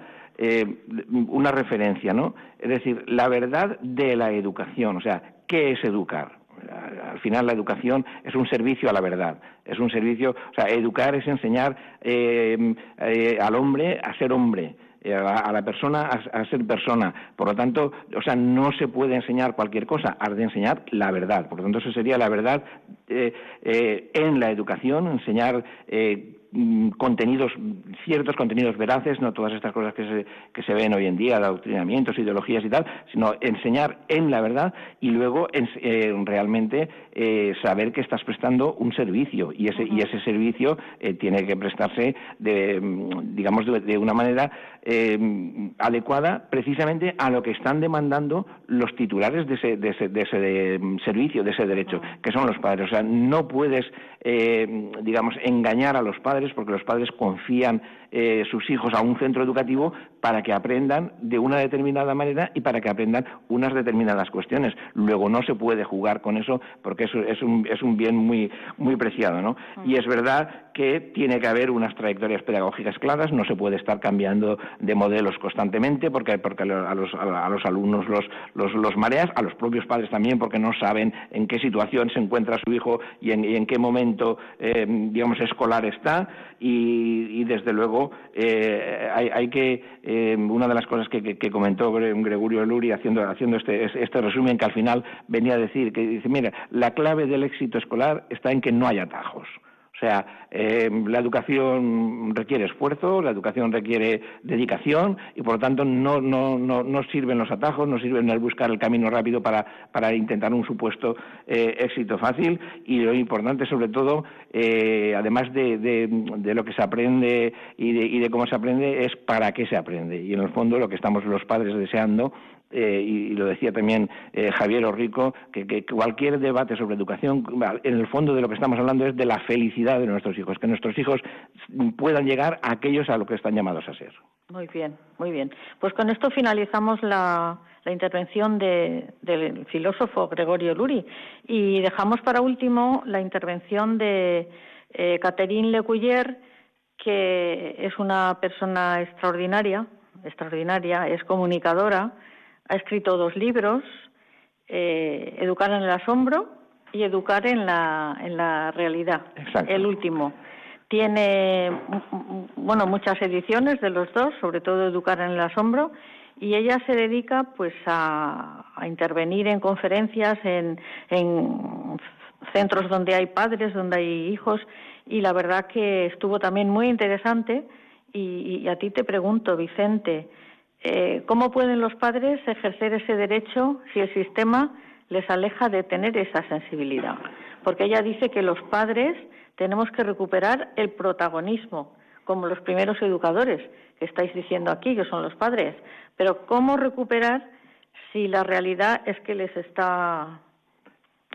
una referencia, ¿no? Es decir, la verdad de la educación, o sea, ¿qué es educar? Al final la educación es un servicio a la verdad, es un servicio, o sea, educar es enseñar eh, eh, al hombre a ser hombre, eh, a, la persona a, ser persona. Por lo tanto, o sea, no se puede enseñar cualquier cosa, has de enseñar la verdad. Por lo tanto, eso sería la verdad en la educación, enseñar Mm, contenidos, ciertos contenidos veraces, no todas estas cosas que se, que se ven hoy en día, adoctrinamientos, ideologías y tal, sino enseñar en la verdad y luego eh, realmente eh, saber que estás prestando un servicio. Y ese, y ese servicio eh, tiene que prestarse de, mm, digamos, de, una manera adecuada precisamente a lo que están demandando los titulares de ese, de ese, de ese mm, servicio, de ese derecho, que son los padres. O sea, no puedes, digamos, engañar a los padres porque los padres confían eh, sus hijos a un centro educativo para que aprendan de una determinada manera y para que aprendan unas determinadas cuestiones. Luego no se puede jugar con eso porque eso es un, es un bien muy, muy preciado, ¿no? Y es verdad que tiene que haber unas trayectorias pedagógicas claras, no se puede estar cambiando de modelos constantemente porque, porque a, los, a los alumnos los, los, los, mareas, a los propios padres también porque no saben en qué situación se encuentra su hijo y en, en qué momento, eh, digamos, escolar está y, desde luego eh, hay, hay, que, eh, una de las cosas que, que, comentó Gregorio Luri haciendo, haciendo este, este resumen que al final venía a decir, que dice, mira, la clave del éxito escolar está en que no hay atajos. O sea, eh, la educación requiere esfuerzo, la educación requiere dedicación y por lo tanto no, no, no, no sirven los atajos, no sirven el buscar el camino rápido para, para intentar un supuesto eh, éxito fácil y lo importante sobre todo, eh, además de, de, lo que se aprende y de, y de cómo se aprende, es para qué se aprende. Y en el fondo lo que estamos los padres deseando eh, y, lo decía también eh, Javier Orrico, que, cualquier debate sobre educación, en el fondo de lo que estamos hablando es de la felicidad de nuestros hijos, que nuestros hijos puedan llegar a aquellos a lo que están llamados a ser. Muy bien, muy bien. Pues con esto finalizamos la, intervención del filósofo Gregorio Luri y dejamos para último la intervención de eh, Catherine Lecuyer, que es una persona extraordinaria, extraordinaria, es comunicadora, ha escrito dos libros, eh, Educar en el asombro y Educar en la, en la realidad, el último. Tiene bueno muchas ediciones de los dos, sobre todo Educar en el asombro, y ella se dedica pues a, intervenir en conferencias, en, en centros donde hay padres, donde hay hijos, y la verdad que estuvo también muy interesante. y a ti te pregunto, Vicente, eh, ¿cómo pueden los padres ejercer ese derecho si el sistema les aleja de tener esa sensibilidad? Porque ella dice que los padres tenemos que recuperar el protagonismo, como los primeros educadores que estáis diciendo aquí, que son los padres. Pero ¿cómo recuperar si la realidad es que les está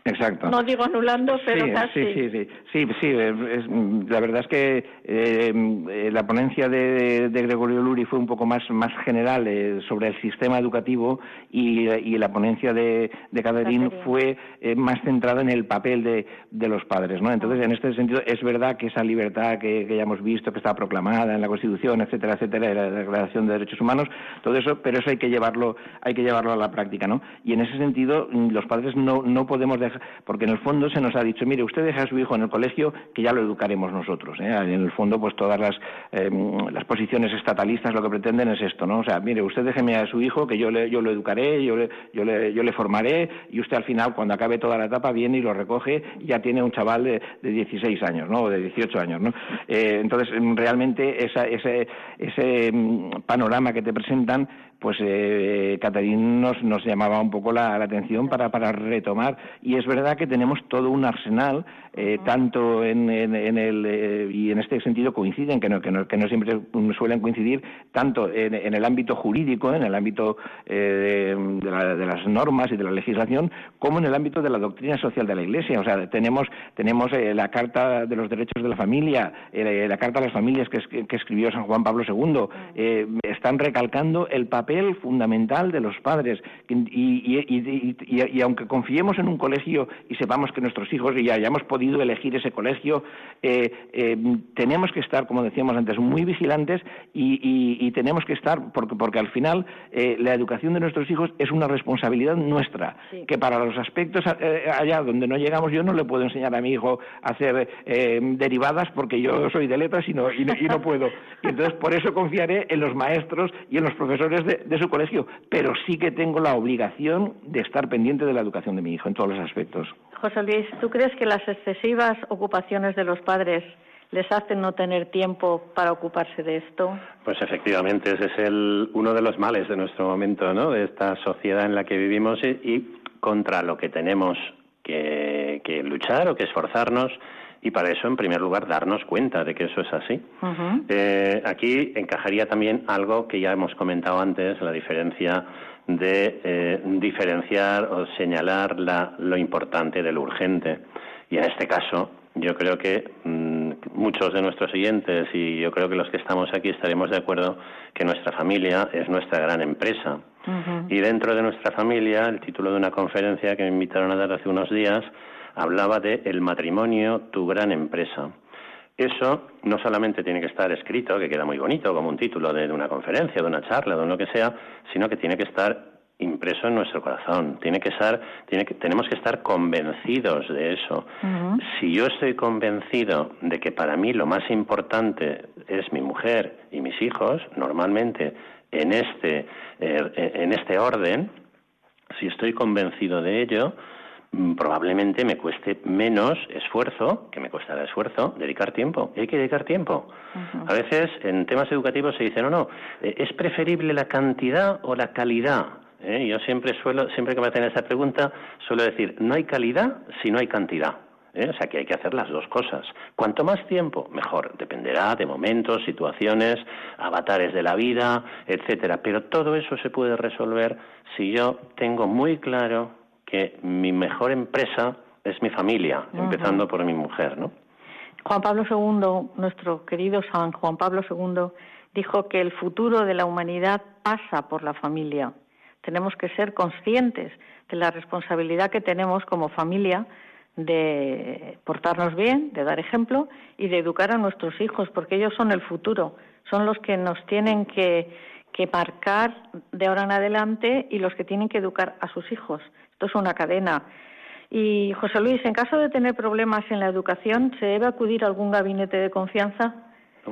Exacto. No digo anulando, pero sí, casi. Sí, sí, sí. sí, la verdad es que eh, la ponencia de, Gregorio Luri fue un poco más, más general eh, sobre el sistema educativo y, la ponencia de, de fue eh, más centrada en el papel de, de, los padres. ¿no? Entonces, en este sentido, es verdad que esa libertad que, ya hemos visto, que está proclamada en la Constitución, etcétera, etcétera, en la Declaración de Derechos Humanos, todo eso, pero eso hay que llevarlo, hay que llevarlo a la práctica. ¿no? Y en ese sentido, los padres no, no podemos dejar porque en el fondo se nos ha dicho, mire, usted deja a su hijo en el colegio que ya lo educaremos nosotros. ¿eh? En el fondo, pues todas las, em, las posiciones estatalistas lo que pretenden es esto, ¿no? O sea, mire, usted déjeme a su hijo que yo, le, lo educaré, yo le, yo, le, yo le formaré y usted al final, cuando acabe toda la etapa, viene y lo recoge y ya tiene un chaval de, de 16 años, ¿no? O de 18 años, ¿no? Eh, entonces, realmente esa, ese, ese em, panorama que te presentan pues eh, nos, nos llamaba un poco la, atención para, para retomar. Y es verdad que tenemos todo un arsenal, eh, tanto en, en, el, eh, y en este sentido coinciden, que no, que no, que no siempre suelen coincidir, tanto en, en, el ámbito jurídico, en el ámbito eh, de, de, las normas y de la legislación, como en el ámbito de la doctrina social de la Iglesia. O sea, tenemos, tenemos la Carta de los Derechos de la Familia, la Carta de las Familias que, que escribió San Juan Pablo II, están recalcando el papel fundamental de los padres. Y, aunque confiemos en un colegio y sepamos que nuestros hijos ya hayamos podido elegir ese colegio, eh, eh, tenemos que estar, como decíamos antes, muy vigilantes y, tenemos que estar, porque, porque al final eh, la educación de nuestros hijos es una responsabilidad nuestra, que para los aspectos allá donde no llegamos, yo no le puedo enseñar a mi hijo a hacer derivadas porque yo soy de letras y no, y no, puedo. Y entonces por eso confiaré en los maestros y en los profesores de, de, su colegio, pero sí que tengo la obligación de estar pendiente de la educación de mi hijo en todos los aspectos. José Luis, ¿tú crees que las excesivas ocupaciones de los padres les hacen no tener tiempo para ocuparse de esto? Pues efectivamente, ese es el, uno de los males de nuestro momento, ¿no? De esta sociedad en la que vivimos y, contra lo que tenemos que, que luchar o que esforzarnos y para eso, en primer lugar, darnos cuenta de que eso es así. Eh, aquí encajaría también algo que ya hemos comentado antes, la diferencia de eh, diferenciar o señalar la, lo importante de lo urgente. Y en este caso, yo creo que mm, muchos de nuestros oyentes y yo creo que los que estamos aquí estaremos de acuerdo que nuestra familia es nuestra gran empresa. Y dentro de nuestra familia, el título de una conferencia que me invitaron a dar hace unos días hablaba de el matrimonio, tu gran empresa. Eso no solamente tiene que estar escrito, que queda muy bonito como un título de, una conferencia, de una charla, de lo que sea, sino que tiene que estar impreso en nuestro corazón. Tiene que estar, tiene que, tenemos que estar convencidos de eso. Si yo estoy convencido de que para mí lo más importante es mi mujer y mis hijos, normalmente en este, eh, en este orden, si estoy convencido de ello, probablemente me cueste menos esfuerzo, que me costará esfuerzo, dedicar tiempo. Y hay que dedicar tiempo. A veces en temas educativos se dice, no, no, eh, es preferible la cantidad o la calidad. ¿Eh? Yo siempre suelo, siempre que me hacen esa pregunta, suelo decir, no hay calidad si no hay cantidad. ¿eh? O sea que hay que hacer las dos cosas. Cuanto más tiempo, mejor. Dependerá de momentos, situaciones, avatares de la vida, etcétera. Pero todo eso se puede resolver si yo tengo muy claro que mi mejor empresa es mi familia, empezando por mi mujer, ¿no? Juan Pablo II, nuestro querido San Juan Pablo II, dijo que el futuro de la humanidad pasa por la familia. Tenemos que ser conscientes de la responsabilidad que tenemos como familia de portarnos bien, de dar ejemplo y de educar a nuestros hijos, porque ellos son el futuro, son los que nos tienen que, que marcar de ahora en adelante y los que tienen que educar a sus hijos. Es una cadena. Y José Luis, en caso de tener problemas en la educación, ¿se debe acudir a algún gabinete de confianza?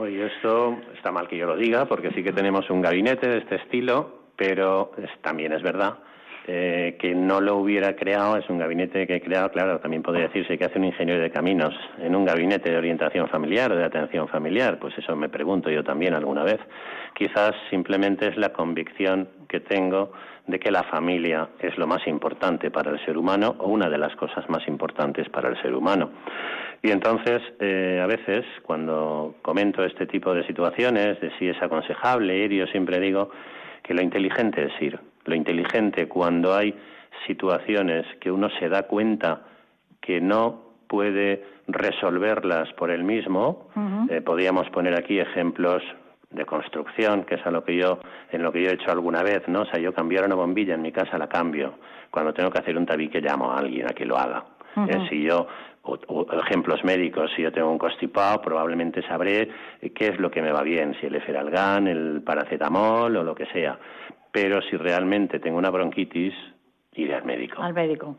y esto está mal que yo lo diga, porque sí que tenemos un gabinete de este estilo, pero también es verdad eh, que no lo hubiera creado, es un gabinete que he creado, claro, también podría decirse que hace un ingeniero de caminos en un gabinete de orientación familiar o de atención familiar, pues eso me pregunto yo también alguna vez. Quizás simplemente es la convicción que tengo de que la familia es lo más importante para el ser humano o una de las cosas más importantes para el ser humano. Y entonces, eh, a veces, cuando comento este tipo de situaciones, de si es aconsejable ir, yo siempre digo que lo inteligente es ir lo inteligente cuando hay situaciones que uno se da cuenta que no puede resolverlas por él mismo. Eh, podríamos poner aquí ejemplos de construcción, que es a lo que yo, en lo que yo he hecho alguna vez, ¿no? O sea, yo cambiar una bombilla en mi casa la cambio. Cuando tengo que hacer un tabique llamo a alguien a que lo haga. Eh, si yo o, ejemplos médicos, si yo tengo un constipado, probablemente sabré qué es lo que me va bien, si el eferalgán, el paracetamol o lo que sea pero si realmente tengo una bronquitis, iré al médico. Al médico.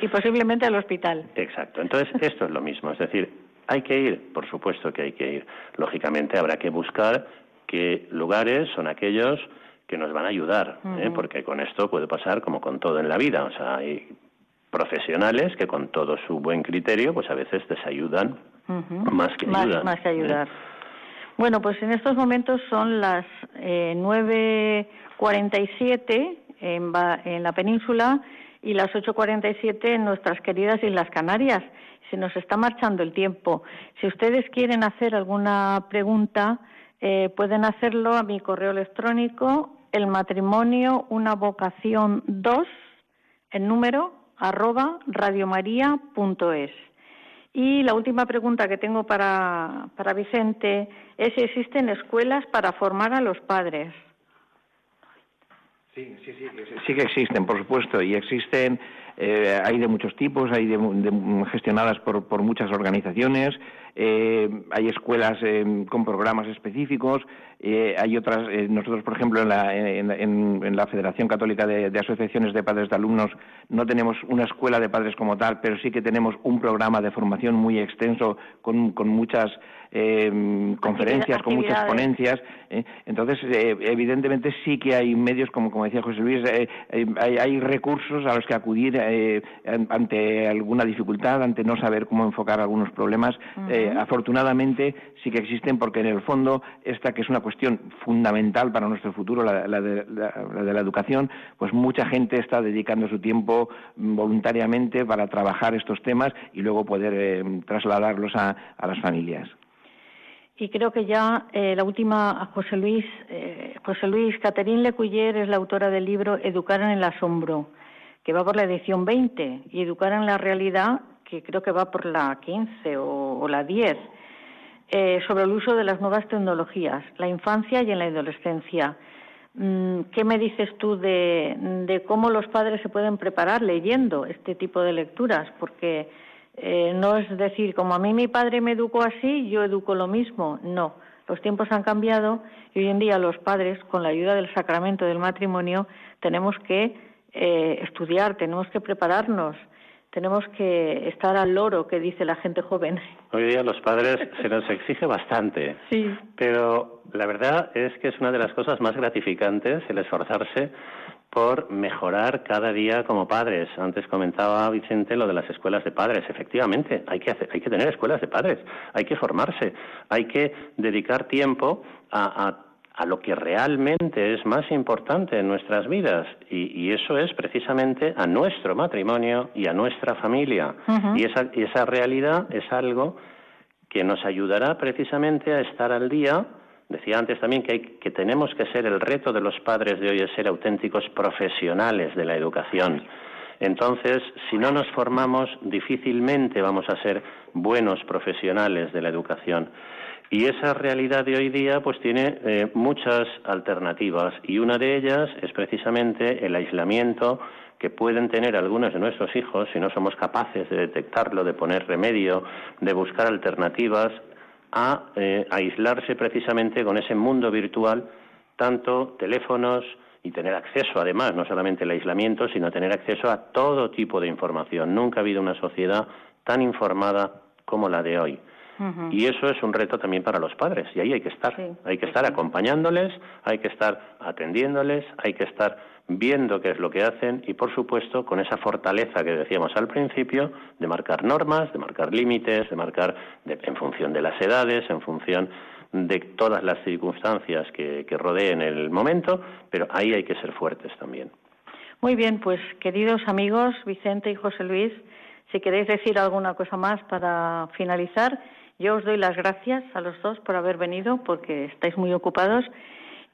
y, posiblemente al hospital. Exacto. Entonces, esto es lo mismo. Es decir, hay que ir, por supuesto que hay que ir. Lógicamente habrá que buscar qué lugares son aquellos que nos van a ayudar, ¿eh? porque con esto puede pasar como con todo en la vida. O sea, hay profesionales que con todo su buen criterio, pues a veces desayudan más que ayudan. Más que ayudar. ¿eh? Bueno, pues en estos momentos son las eh, nueve 47 en, en la península y las 8.47 en nuestras queridas Islas Canarias. Se nos está marchando el tiempo. Si ustedes quieren hacer alguna pregunta, eh, pueden hacerlo a mi correo electrónico, el matrimonio, una vocación 2, el número, arroba radiomaria.es. Y la última pregunta que tengo para, para Vicente es si existen escuelas para formar a los padres. Sí, sí, sí, sí que existen, por supuesto, y existen, eh, hay de muchos tipos, hay de, gestionadas por, por, muchas organizaciones, eh, hay escuelas eh, con programas específicos, hay otras, nosotros, por ejemplo, en la, en, la Federación Católica de, Asociaciones de Padres de Alumnos no tenemos una escuela de padres como tal, pero sí que tenemos un programa de formación muy extenso con, con muchas eh, conferencias, con muchas ponencias. ¿eh? Entonces, eh, evidentemente sí que hay medios, como, como decía José Luis, eh, hay, hay, recursos a los que acudir ante alguna dificultad, ante no saber cómo enfocar algunos problemas. afortunadamente sí que existen porque en el fondo esta que es una cuestión fundamental para nuestro futuro, la, de, la, educación, pues mucha gente está dedicando su tiempo voluntariamente para trabajar estos temas y luego poder trasladarlos a las familias. Y creo que ya eh, la última, José Luis, eh, José Luis, Catherine Lecuyer es la autora del libro Educar en el asombro, que va por la edición 20, y Educar en la realidad, que creo que va por la 15 o, la 10, eh, sobre el uso de las nuevas tecnologías, la infancia y en la adolescencia. Mm, ¿Qué me dices tú de, cómo los padres se pueden preparar leyendo este tipo de lecturas? Porque eh, no es decir, como a mí mi padre me educó así, yo educo lo mismo. No, los tiempos han cambiado y hoy en día los padres, con la ayuda del sacramento del matrimonio, tenemos que eh, estudiar, tenemos que prepararnos, tenemos que estar al loro, que dice la gente joven. Hoy día los padres se nos exige bastante, sí. pero la verdad es que es una de las cosas más gratificantes el esforzarse por mejorar cada día como padres. Antes comentaba Vicente lo de las escuelas de padres. Efectivamente, hay que, hay que tener escuelas de padres, hay que formarse, hay que dedicar tiempo a, lo que realmente es más importante en nuestras vidas y, eso es precisamente a nuestro matrimonio y a nuestra familia. y, esa, y esa realidad es algo que nos ayudará precisamente a estar al día Decía antes también que, hay, que tenemos que ser, el reto de los padres de hoy es ser auténticos profesionales de la educación. Entonces, si no nos formamos, difícilmente vamos a ser buenos profesionales de la educación. Y esa realidad de hoy día pues tiene eh, muchas alternativas y una de ellas es precisamente el aislamiento que pueden tener algunos de nuestros hijos si no somos capaces de detectarlo, de poner remedio, de buscar alternativas a eh, aislarse precisamente con ese mundo virtual, tanto teléfonos y tener acceso, además, no solamente el aislamiento, sino tener acceso a todo tipo de información. Nunca ha habido una sociedad tan informada como la de hoy. Y eso es un reto también para los padres, y ahí hay que estar. hay que estar acompañándoles, hay que estar atendiéndoles, hay que estar viendo qué es lo que hacen y, por supuesto, con esa fortaleza que decíamos al principio de marcar normas, de marcar límites, de marcar en función de las edades, en función de todas las circunstancias que, que rodeen el momento, pero ahí hay que ser fuertes también. Muy bien, pues queridos amigos Vicente y José Luis, si queréis decir alguna cosa más para finalizar, yo os doy las gracias a los dos por haber venido porque estáis muy ocupados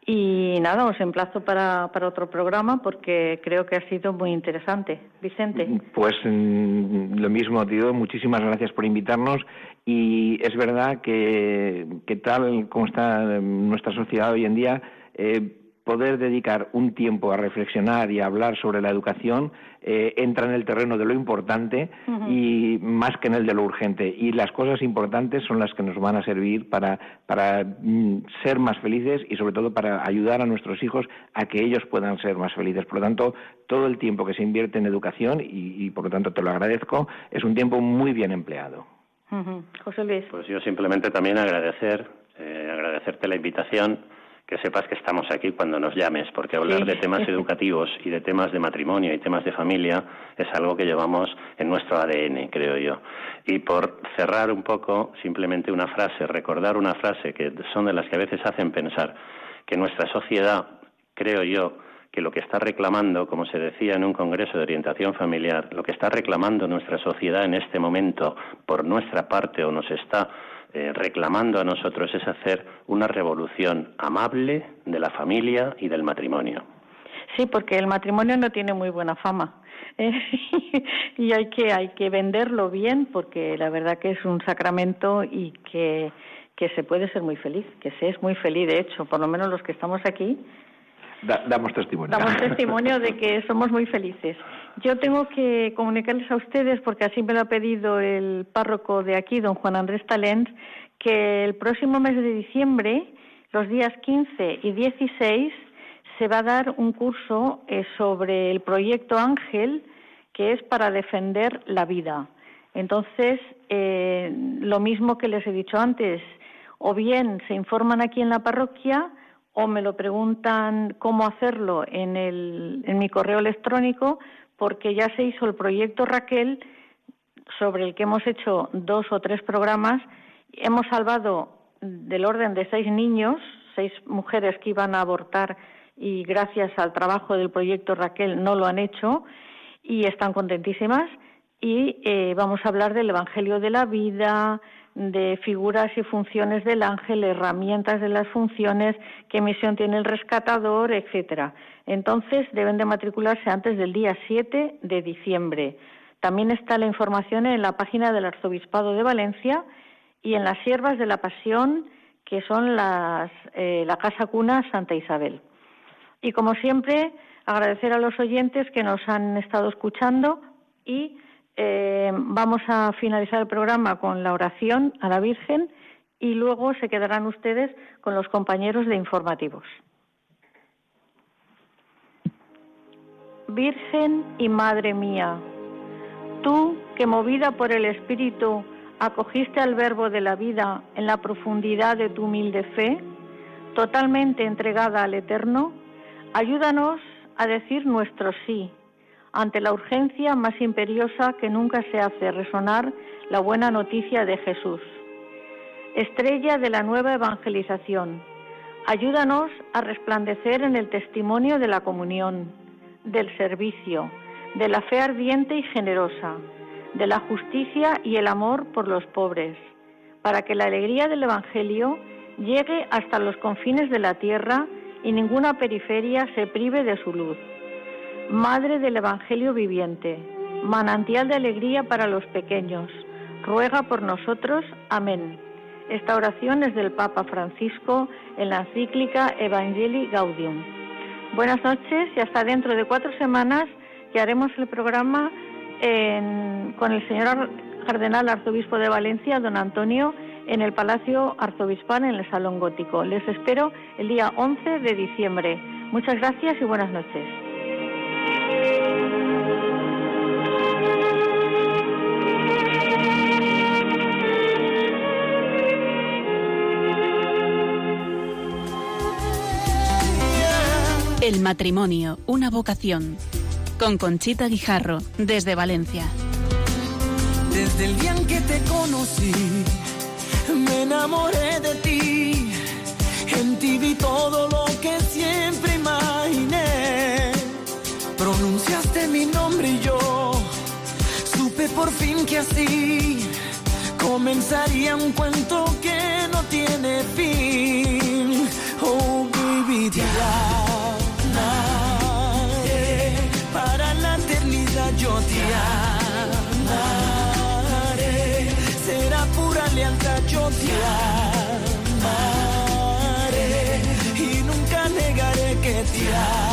y nada, os emplazo para, otro programa porque creo que ha sido muy interesante. Vicente. Pues mm, lo mismo, tío. Muchísimas gracias por invitarnos. Y es verdad que, que tal como está nuestra sociedad hoy en día, eh, poder dedicar un tiempo a reflexionar y a hablar sobre la educación eh, entra en el terreno de lo importante y más que en el de lo urgente. Y las cosas importantes son las que nos van a servir para, para mm, ser más felices y sobre todo para ayudar a nuestros hijos a que ellos puedan ser más felices. Por lo tanto, todo el tiempo que se invierte en educación, y, por lo tanto te lo agradezco, es un tiempo muy bien empleado. José Luis. Pues yo simplemente también agradecer, eh, agradecerte la invitación que sepas que estamos aquí cuando nos llames, porque hablar de temas educativos y de temas de matrimonio y temas de familia es algo que llevamos en nuestro ADN, creo yo. Y por cerrar un poco, simplemente una frase, recordar una frase que son de las que a veces hacen pensar que nuestra sociedad, creo yo, que lo que está reclamando, como se decía en un congreso de orientación familiar, lo que está reclamando nuestra sociedad en este momento por nuestra parte o nos está eh, reclamando a nosotros es hacer una revolución amable de la familia y del matrimonio. Sí, porque el matrimonio no tiene muy buena fama. ¿eh? y hay que, hay que venderlo bien porque la verdad que es un sacramento y que, que se puede ser muy feliz, que se es muy feliz, de hecho, por lo menos los que estamos aquí. damos testimonio. Damos testimonio de que somos muy felices. Yo tengo que comunicarles a ustedes, porque así me lo ha pedido el párroco de aquí, don Juan Andrés Talens, que el próximo mes de diciembre, los días 15 y 16, se va a dar un curso eh, sobre el proyecto Ángel, que es para defender la vida. Entonces, eh, lo mismo que les he dicho antes, o bien se informan aquí en la parroquia, o me lo preguntan cómo hacerlo en, el, en mi correo electrónico, porque ya se hizo el proyecto Raquel, sobre el que hemos hecho dos o tres programas. Hemos salvado del orden de seis niños, seis mujeres que iban a abortar y gracias al trabajo del proyecto Raquel no lo han hecho y están contentísimas. Y eh, vamos a hablar del Evangelio de la vida, de figuras y funciones del ángel, herramientas de las funciones, qué misión tiene el rescatador, etcétera. Entonces deben de matricularse antes del día 7 de diciembre. También está la información en la página del Arzobispado de Valencia y en las siervas de la Pasión, que son las, eh, la Casa Cuna Santa Isabel. Y como siempre, agradecer a los oyentes que nos han estado escuchando y eh, vamos a finalizar el programa con la oración a la Virgen y luego se quedarán ustedes con los compañeros de informativos. Virgen y Madre mía, tú que movida por el Espíritu acogiste al Verbo de la vida en la profundidad de tu humilde fe, totalmente entregada al Eterno, ayúdanos a decir nuestro sí ante la urgencia más imperiosa que nunca se hace resonar la buena noticia de Jesús. Estrella de la nueva evangelización, ayúdanos a resplandecer en el testimonio de la comunión, del servicio, de la fe ardiente y generosa, de la justicia y el amor por los pobres, para que la alegría del Evangelio llegue hasta los confines de la tierra y ninguna periferia se prive de su luz. Madre del Evangelio viviente, manantial de alegría para los pequeños, ruega por nosotros. Amén. Esta oración es del Papa Francisco en la encíclica Evangelii Gaudium. Buenas noches y hasta dentro de cuatro semanas que haremos el programa con el señor Cardenal Arzobispo de Valencia, don Antonio, en el Palacio Arzobispal en el Salón Gótico. Les espero el día 11 de diciembre. Muchas gracias y buenas noches. El matrimonio, una vocación. Con Conchita Guijarro, desde Valencia. Desde el día en que te conocí, me enamoré de ti. En ti vi todo lo que siempre imaginé. Pronunciaste mi nombre y yo supe por fin que así comenzaría un cuento que no tiene fin. Oh, baby, te te amaré. Será pura lealtad, yo te amaré. Y nunca negaré que te amaré